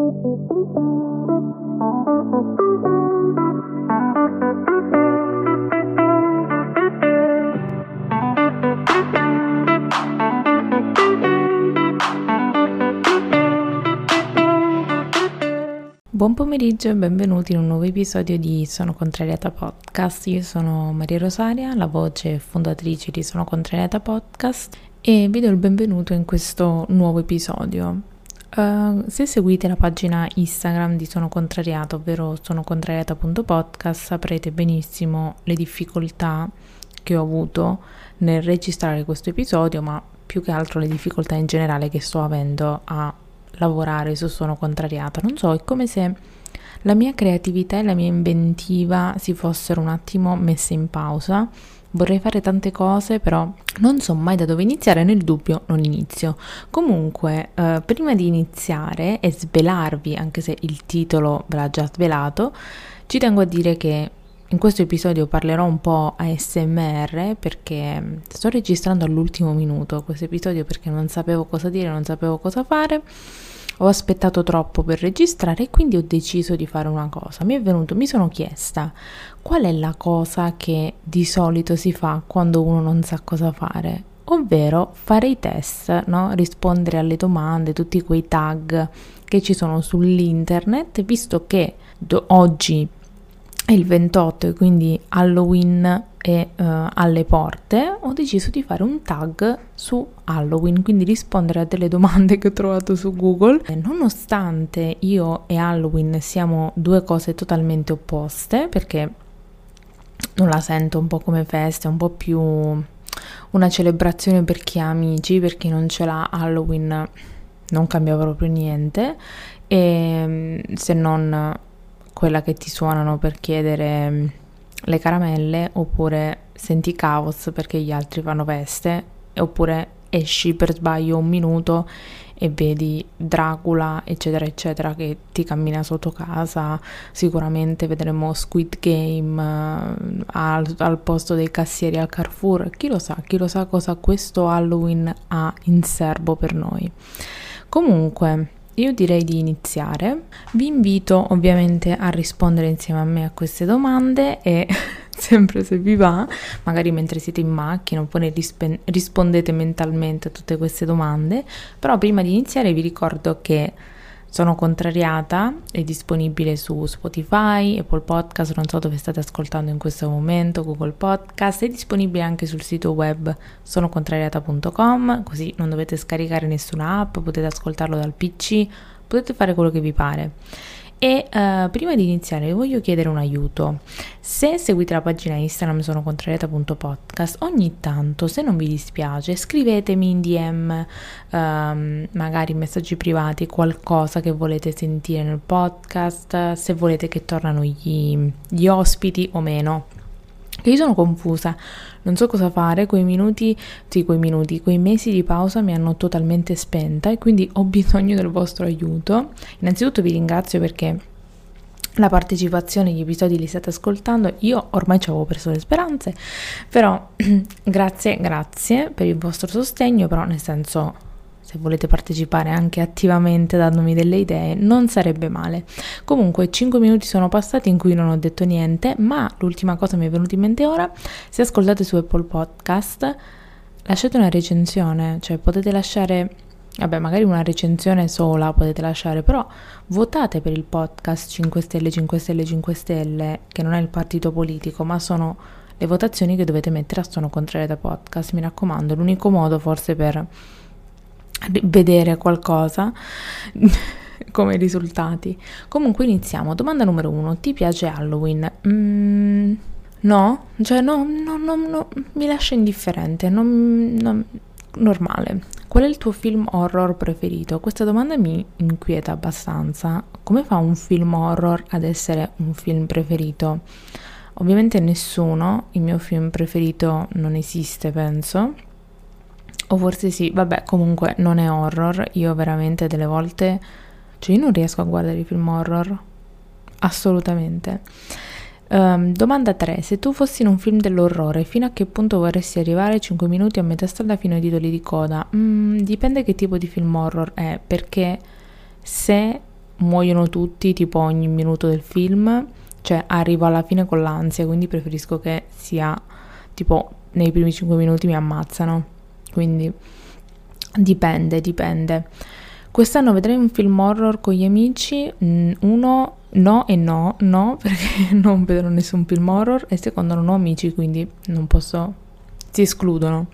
Buon pomeriggio e benvenuti in un nuovo episodio di Sono Contrariata Podcast. Io sono Maria Rosaria, la voce fondatrice di Sono Contrariata Podcast e vi do il benvenuto in questo nuovo episodio. Uh, se seguite la pagina Instagram di Sono Contrariata, ovvero sonocontrariata.podcast, saprete benissimo le difficoltà che ho avuto nel registrare questo episodio, ma più che altro le difficoltà in generale che sto avendo a lavorare su Sono Contrariata. Non so, è come se la mia creatività e la mia inventiva si fossero un attimo messe in pausa. Vorrei fare tante cose, però non so mai da dove iniziare, nel dubbio non inizio. Comunque, eh, prima di iniziare e svelarvi, anche se il titolo ve l'ha già svelato, ci tengo a dire che in questo episodio parlerò un po' ASMR perché sto registrando all'ultimo minuto questo episodio perché non sapevo cosa dire, non sapevo cosa fare. Ho aspettato troppo per registrare e quindi ho deciso di fare una cosa. Mi è venuto, mi sono chiesta qual è la cosa che di solito si fa quando uno non sa cosa fare, ovvero fare i test, no? rispondere alle domande, tutti quei tag che ci sono sull'internet, visto che do- oggi è il 28 e quindi Halloween è uh, alle porte, ho deciso di fare un tag su Halloween, quindi rispondere a delle domande che ho trovato su Google. E nonostante io e Halloween siamo due cose totalmente opposte, perché non la sento un po' come festa, è un po' più una celebrazione per chi ha amici, per chi non ce l'ha Halloween non cambia proprio niente, e se non quella che ti suonano per chiedere le caramelle oppure senti caos perché gli altri fanno feste oppure esci per sbaglio un minuto e vedi Dracula eccetera eccetera che ti cammina sotto casa. Sicuramente vedremo Squid Game uh, al, al, posto dei cassieri al Carrefour. Chi lo sa chi lo sa cosa questo Halloween ha in serbo per noi. Comunque io direi di iniziare. Vi invito ovviamente a rispondere insieme a me a queste domande e sempre se vi va, magari mentre siete in macchina oppure rispe- rispondete mentalmente a tutte queste domande, però prima di iniziare vi ricordo che sono contrariata, è disponibile su Spotify, Apple Podcast, non so dove state ascoltando in questo momento, Google Podcast, è disponibile anche sul sito web sonocontrariata.com, così non dovete scaricare nessuna app, potete ascoltarlo dal PC, potete fare quello che vi pare. E uh, prima di iniziare vi voglio chiedere un aiuto. Se seguite la pagina Instagram sono contrariata.podcast, ogni tanto, se non vi dispiace, scrivetemi in DM, um, ehm, magari messaggi privati, qualcosa che volete sentire nel podcast, se volete che tornano gli, gli ospiti o meno che io sono confusa, non so cosa fare, quei minuti, sì, quei minuti, quei mesi di pausa mi hanno totalmente spenta e quindi ho bisogno del vostro aiuto. Innanzitutto vi ringrazio perché la partecipazione, gli episodi li state ascoltando, io ormai ci avevo perso le speranze, però grazie, grazie per il vostro sostegno, però nel senso se volete partecipare anche attivamente dandomi delle idee, non sarebbe male. Comunque 5 minuti sono passati in cui non ho detto niente, ma l'ultima cosa mi è venuta in mente ora, se ascoltate su Apple Podcast, lasciate una recensione, cioè potete lasciare Vabbè, magari una recensione sola potete lasciare, però votate per il podcast 5 Stelle, 5 Stelle, 5 Stelle, che non è il partito politico, ma sono le votazioni che dovete mettere a Sono Contraria da Podcast. Mi raccomando, l'unico modo forse per vedere qualcosa come risultati. Comunque iniziamo. Domanda numero uno. Ti piace Halloween? Mm, no, cioè no, no, no, no, mi lascia indifferente, non, non, normale. Qual è il tuo film horror preferito? Questa domanda mi inquieta abbastanza. Come fa un film horror ad essere un film preferito? Ovviamente nessuno, il mio film preferito non esiste, penso o forse sì, vabbè, comunque non è horror. Io veramente delle volte... Cioè io non riesco a guardare i film horror. Assolutamente. Um, domanda 3. Se tu fossi in un film dell'orrore, fino a che punto vorresti arrivare? 5 minuti a metà strada fino ai titoli di coda? Mm, dipende che tipo di film horror è, perché se muoiono tutti tipo ogni minuto del film, cioè arrivo alla fine con l'ansia, quindi preferisco che sia tipo nei primi 5 minuti mi ammazzano. Quindi dipende, dipende. Quest'anno vedrei un film horror con gli amici, mm, uno no e no, no perché non vedrò nessun film horror e secondo non ho amici quindi non posso, si escludono.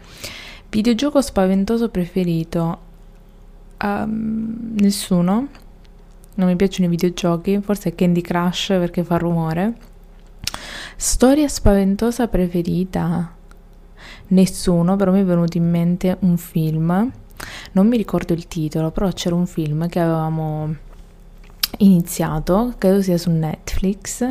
Videogioco spaventoso preferito? Um, nessuno, non mi piacciono i videogiochi, forse Candy Crush perché fa rumore. Storia spaventosa preferita? Nessuno, però mi è venuto in mente un film, non mi ricordo il titolo, però c'era un film che avevamo iniziato, credo sia su Netflix,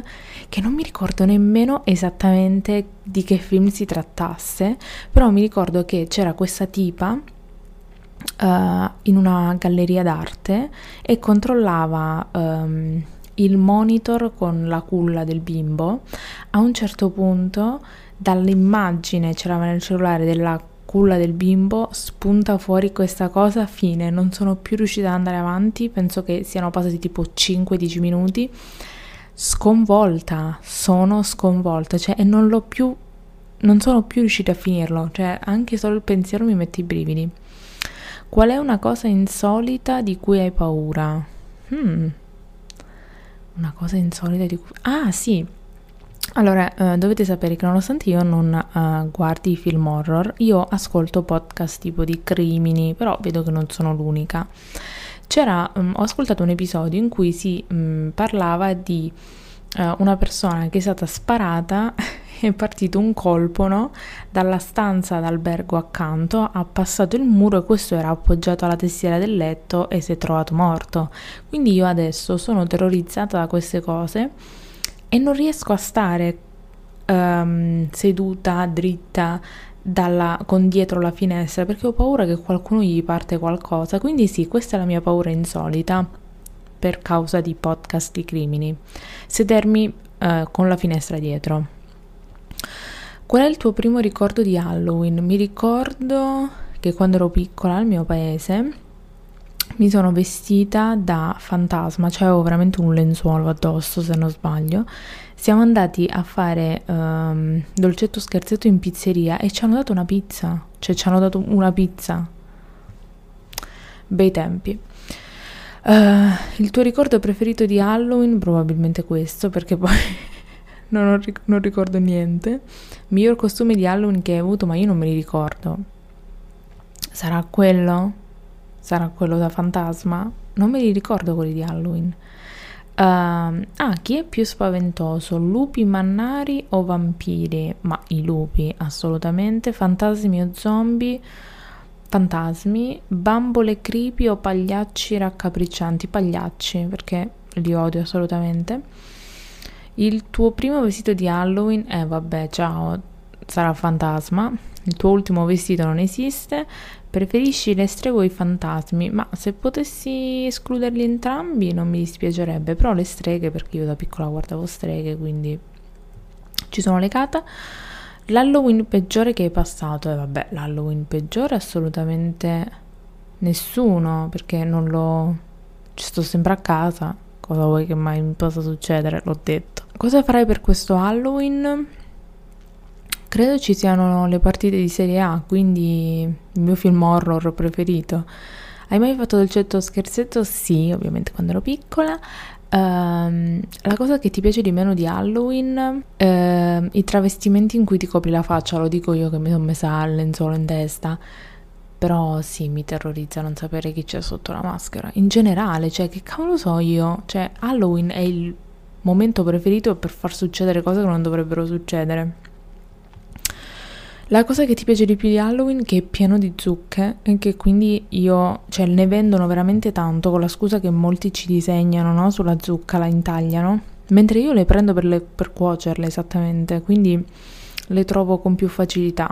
che non mi ricordo nemmeno esattamente di che film si trattasse, però mi ricordo che c'era questa tipa uh, in una galleria d'arte e controllava um, il monitor con la culla del bimbo. A un certo punto, dall'immagine c'era nel cellulare della culla del bimbo, spunta fuori questa cosa, fine, non sono più riuscita ad andare avanti, penso che siano passati tipo 5-10 minuti. Sconvolta, sono sconvolta, cioè, e non l'ho più non sono più riuscita a finirlo, cioè anche solo il pensiero mi mette i brividi. Qual è una cosa insolita di cui hai paura? Hmm. Una cosa insolita di cui... Ah, sì. Allora, eh, dovete sapere che nonostante io non eh, guardi film horror, io ascolto podcast tipo di crimini, però vedo che non sono l'unica. C'era, um, ho ascoltato un episodio in cui si um, parlava di uh, una persona che è stata sparata è partito un colpo no? dalla stanza d'albergo accanto, ha passato il muro e questo era appoggiato alla testiera del letto e si è trovato morto. Quindi io adesso sono terrorizzata da queste cose e non riesco a stare um, seduta, dritta, dalla, con dietro la finestra perché ho paura che qualcuno gli parte qualcosa. Quindi sì, questa è la mia paura insolita per causa di podcast di crimini. Sedermi uh, con la finestra dietro. Qual è il tuo primo ricordo di Halloween? Mi ricordo che quando ero piccola al mio paese mi sono vestita da fantasma, cioè avevo veramente un lenzuolo addosso se non sbaglio. Siamo andati a fare um, dolcetto scherzetto in pizzeria e ci hanno dato una pizza, cioè ci hanno dato una pizza. Bei tempi. Uh, il tuo ricordo preferito di Halloween? Probabilmente questo, perché poi non, ric- non ricordo niente. Miglior costume di Halloween che hai avuto, ma io non me li ricordo. Sarà quello? Sarà quello da fantasma? Non me li ricordo quelli di Halloween. Uh, ah, chi è più spaventoso? Lupi mannari o vampiri? Ma i lupi, assolutamente. Fantasmi o zombie? Fantasmi. Bambole creepy o pagliacci raccapriccianti? Pagliacci, perché li odio assolutamente. Il tuo primo vestito di Halloween, eh vabbè, ciao, sarà fantasma. Il tuo ultimo vestito non esiste. Preferisci le streghe o i fantasmi? Ma se potessi escluderli entrambi non mi dispiacerebbe, però le streghe, perché io da piccola guardavo streghe, quindi ci sono legata. L'Halloween peggiore che hai passato? E eh, vabbè, l'Halloween peggiore assolutamente nessuno, perché non lo... ci sto sempre a casa, cosa vuoi che mai mi possa succedere, l'ho detto. Cosa farai per questo Halloween? Credo ci siano le partite di Serie A, quindi il mio film horror preferito. Hai mai fatto dolcetto scherzetto? Sì, ovviamente quando ero piccola. Uh, la cosa che ti piace di meno di Halloween, uh, i travestimenti in cui ti copri la faccia, lo dico io che mi sono messa il lenzuolo in testa. Però sì, mi terrorizza non sapere chi c'è sotto la maschera. In generale, cioè, che cavolo so io? Cioè, Halloween è il momento preferito per far succedere cose che non dovrebbero succedere. La cosa che ti piace di più di Halloween che è pieno di zucche e che quindi io, cioè ne vendono veramente tanto con la scusa che molti ci disegnano no? sulla zucca, la intagliano, mentre io le prendo per, le, per cuocerle esattamente, quindi le trovo con più facilità.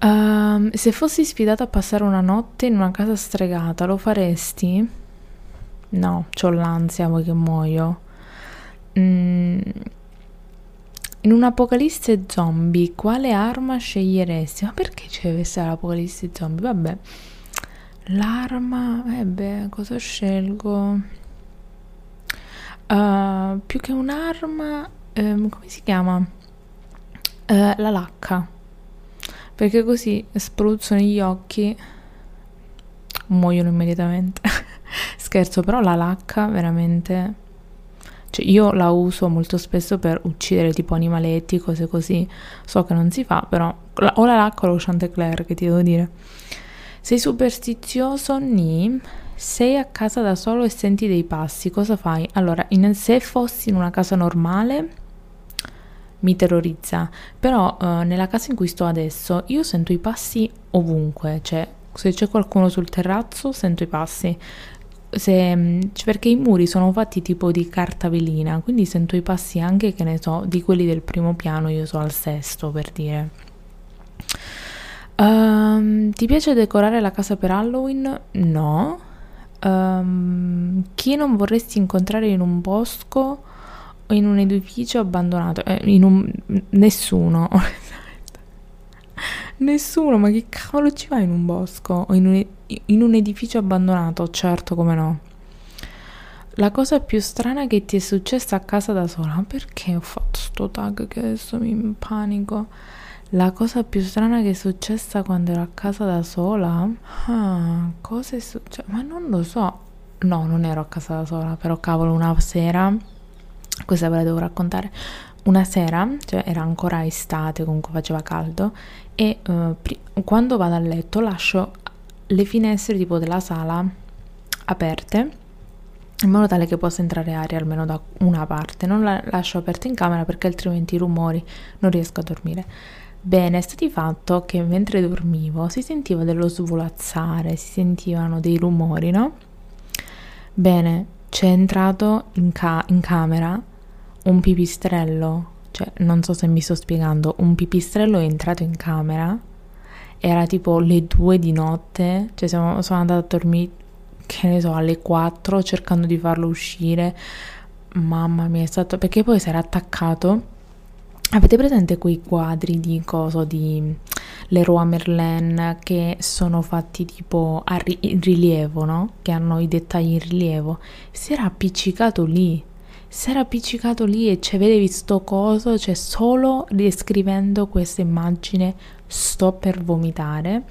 Uh, se fossi sfidata a passare una notte in una casa stregata, lo faresti? No, ho l'ansia, vuoi che muoio. Mm. In un'apocalisse zombie, quale arma sceglieresti? Ma perché deve essere l'apocalisse zombie? Vabbè, L'arma, beh, cosa scelgo? Uh, più che un'arma, um, come si chiama? Uh, la lacca. Perché così spruzzano gli occhi, muoiono immediatamente. Scherzo, però la lacca veramente... Cioè io la uso molto spesso per uccidere tipo animaletti, cose così. So che non si fa, però... O la lacca o lo Chantecler, che ti devo dire. Sei superstizioso? Ni. Sei a casa da solo e senti dei passi, cosa fai? Allora, in, se fossi in una casa normale mi terrorizza, però uh, nella casa in cui sto adesso io sento i passi ovunque, cioè se c'è qualcuno sul terrazzo sento i passi. Se, mm, perché i muri sono fatti tipo di carta velina, quindi sento i passi anche, che ne so, di quelli del primo piano, io so al sesto per dire. Um, ti piace decorare la casa per Halloween? No. Um, chi non vorresti incontrare in un bosco o in un edificio abbandonato? Eh, in un... Nessuno, Nessuno, ma che cavolo ci va in un bosco o in un, in un edificio abbandonato? Certo, come no. La cosa più strana che ti è successa a casa da sola? Perché ho fatto sto tag che adesso mi impanico? La cosa più strana che è successa quando ero a casa da sola? Ah, cosa è successo? Ma non lo so. No, non ero a casa da sola, però cavolo, una sera, questa ve la devo raccontare. Una sera, cioè era ancora estate, comunque faceva caldo, e uh, pri- quando vado a letto lascio le finestre tipo della sala aperte in modo tale che possa entrare aria almeno da una parte. Non la lascio aperta in camera perché altrimenti i rumori non riesco a dormire. Bene, sta di fatto che mentre dormivo si sentiva dello svolazzare, si sentivano dei rumori, no? Bene, c'è entrato in, ca- in camera un pipistrello, cioè non so se mi sto spiegando, un pipistrello è entrato in camera, era tipo le due di notte, cioè siamo, sono andata a dormire, che ne so, alle 4 cercando di farlo uscire, mamma mia è stato, perché poi si era attaccato Avete presente quei quadri di coso di Leroy Merlin che sono fatti tipo a ri- rilievo, no? Che hanno i dettagli in rilievo. Si era appiccicato lì. Si era appiccicato lì e cioè vedevi sto coso, cioè solo descrivendo questa immagine sto per vomitare.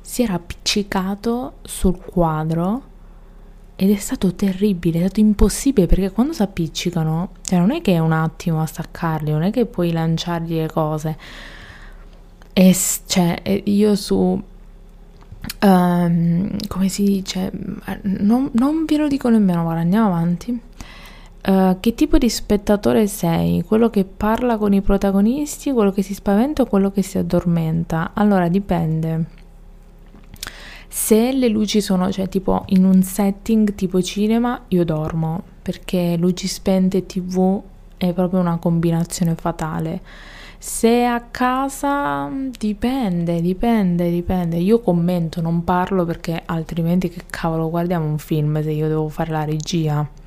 Si era appiccicato sul quadro ed è stato terribile, è stato impossibile perché quando si appiccicano, cioè non è che è un attimo a staccarli, non è che puoi lanciargli le cose. E cioè, io su Um, come si dice, non, non, vi lo dico nemmeno, guarda, andiamo avanti. Uh, che tipo di spettatore sei? Quello che parla con i protagonisti, quello che si spaventa o quello che si addormenta? Allora dipende. Se le luci sono, cioè tipo in un setting tipo cinema, io dormo, perché luci spente e tv è proprio una combinazione fatale. Se a casa dipende, dipende, dipende. Io commento, non parlo perché altrimenti che cavolo guardiamo un film se io devo fare la regia.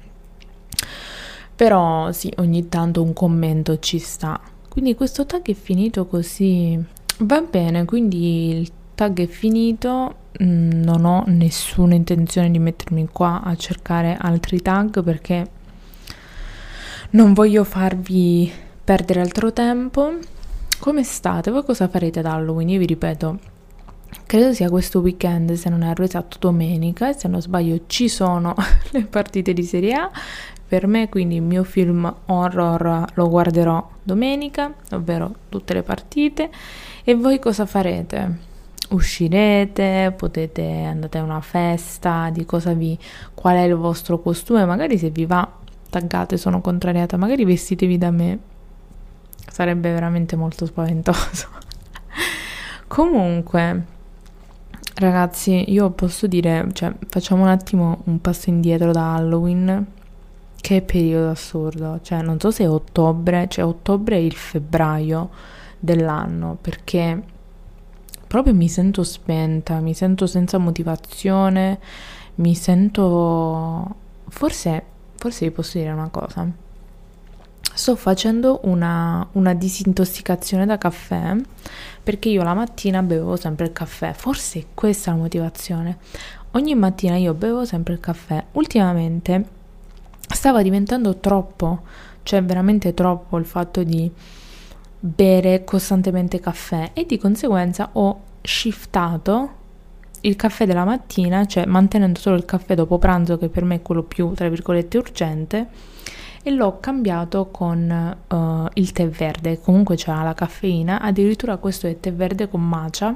Però sì, ogni tanto un commento ci sta. Quindi questo tag è finito così. Va bene, quindi il tag è finito Mm, non ho nessuna intenzione di mettermi qua a cercare altri tag perché non voglio farvi perdere altro tempo. Come state? Voi cosa farete ad Halloween? Io vi ripeto, credo sia questo weekend, se non erro esatto domenica, se non sbaglio ci sono le partite di Serie A per me, quindi il mio film horror lo guarderò domenica, ovvero tutte le partite. E voi cosa farete? uscirete, potete andare a una festa, di cosa vi, qual è il vostro costume, magari se vi va taggate sono contrariata, magari vestitevi da me, sarebbe veramente molto spaventoso. Comunque, ragazzi, io posso dire, cioè, facciamo un attimo un passo indietro da Halloween. Che periodo assurdo, cioè non so se è ottobre, cioè ottobre è il febbraio dell'anno, perché proprio mi sento spenta, mi sento senza motivazione, mi sento... Forse, forse vi posso dire una cosa. Sto facendo una, una disintossicazione da caffè perché io la mattina bevevo sempre il caffè, forse questa è la motivazione. Ogni mattina io bevevo sempre il caffè. Ultimamente stava diventando troppo, cioè veramente troppo il fatto di bere costantemente caffè e di conseguenza ho shiftato il caffè della mattina, cioè mantenendo solo il caffè dopo pranzo che per me è quello più tra virgolette urgente e l'ho cambiato con uh, il tè verde, comunque c'è la caffeina, addirittura questo è tè verde con matcha.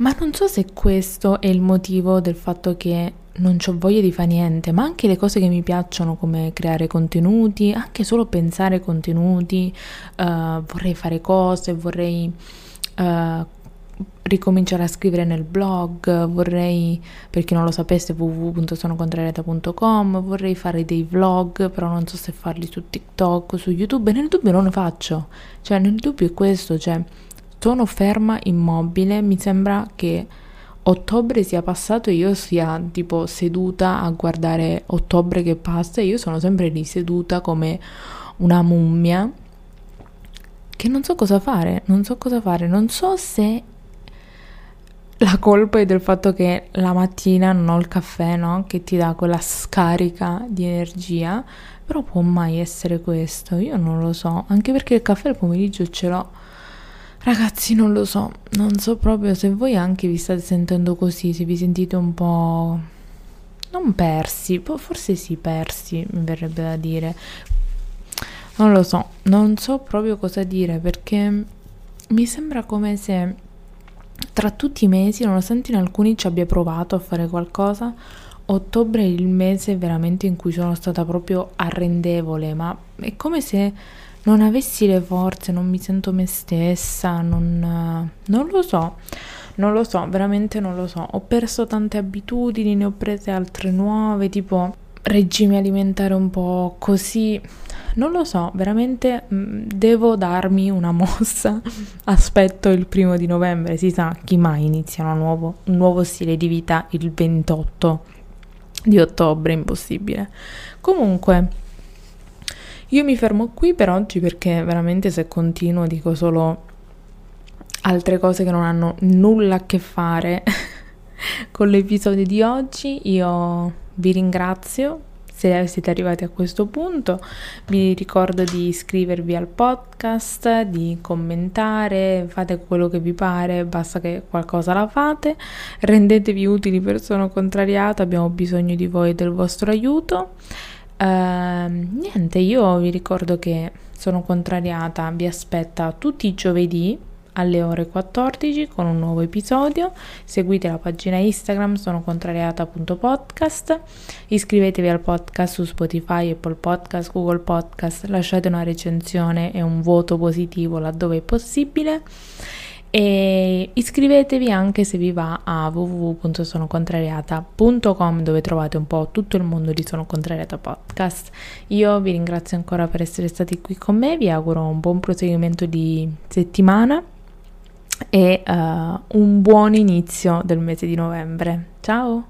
Ma non so se questo è il motivo del fatto che non ho voglia di fare niente, ma anche le cose che mi piacciono come creare contenuti, anche solo pensare contenuti, uh, vorrei fare cose, vorrei uh, ricominciare a scrivere nel blog, vorrei, per chi non lo sapesse, www.sonocontrariata.com, vorrei fare dei vlog, però non so se farli su TikTok, su YouTube, nel dubbio non ne faccio, cioè nel dubbio è questo, cioè sono ferma immobile, mi sembra che ottobre sia passato e io sia tipo seduta a guardare ottobre che passa e io sono sempre lì seduta come una mummia che non so cosa fare, non so cosa fare, non so se la colpa è del fatto che la mattina non ho il caffè, no? Che ti dà quella scarica di energia, però può mai essere questo, io non lo so, anche perché il caffè al pomeriggio ce l'ho. Ragazzi, non lo so, non so proprio se voi anche vi state sentendo così, se vi sentite un po' non persi, forse sì persi, mi verrebbe da dire. Non lo so, non so proprio cosa dire perché mi sembra come se tra tutti i mesi, nonostante in alcuni ci abbia provato a fare qualcosa, ottobre è il mese veramente in cui sono stata proprio arrendevole, ma è come se non avessi le forze, non mi sento me stessa, non, non lo so, non lo so, veramente non lo so. Ho perso tante abitudini, ne ho prese altre nuove, tipo regime alimentare un po' così non lo so, veramente mm, devo darmi una mossa. Aspetto il primo di novembre, si sa, chi mai inizia nuovo, un nuovo stile di vita il 28 di ottobre, impossibile. Comunque, io mi fermo qui per oggi perché veramente se continuo dico solo altre cose che non hanno nulla a che fare con l'episodio di oggi. Io vi ringrazio se siete arrivati a questo punto, vi ricordo di iscrivervi al podcast, di commentare, fate quello che vi pare, basta che qualcosa la fate, rendetevi utili per Sono Contrariata, abbiamo bisogno di voi e del vostro aiuto. Uh, niente, io vi ricordo che Sono Contrariata vi aspetta tutti i giovedì alle ore 14 con un nuovo episodio. Seguite la pagina Instagram sono contrariata.podcast. Iscrivetevi al podcast su Spotify, Apple Podcast, Google Podcast. Lasciate una recensione e un voto positivo laddove è possibile. E iscrivetevi anche se vi va a www.sonocontrariata.com dove trovate un po' tutto il mondo di Sono Contrariata Podcast. Io vi ringrazio ancora per essere stati qui con me, vi auguro un buon proseguimento di settimana e uh, un buon inizio del mese di novembre. Ciao!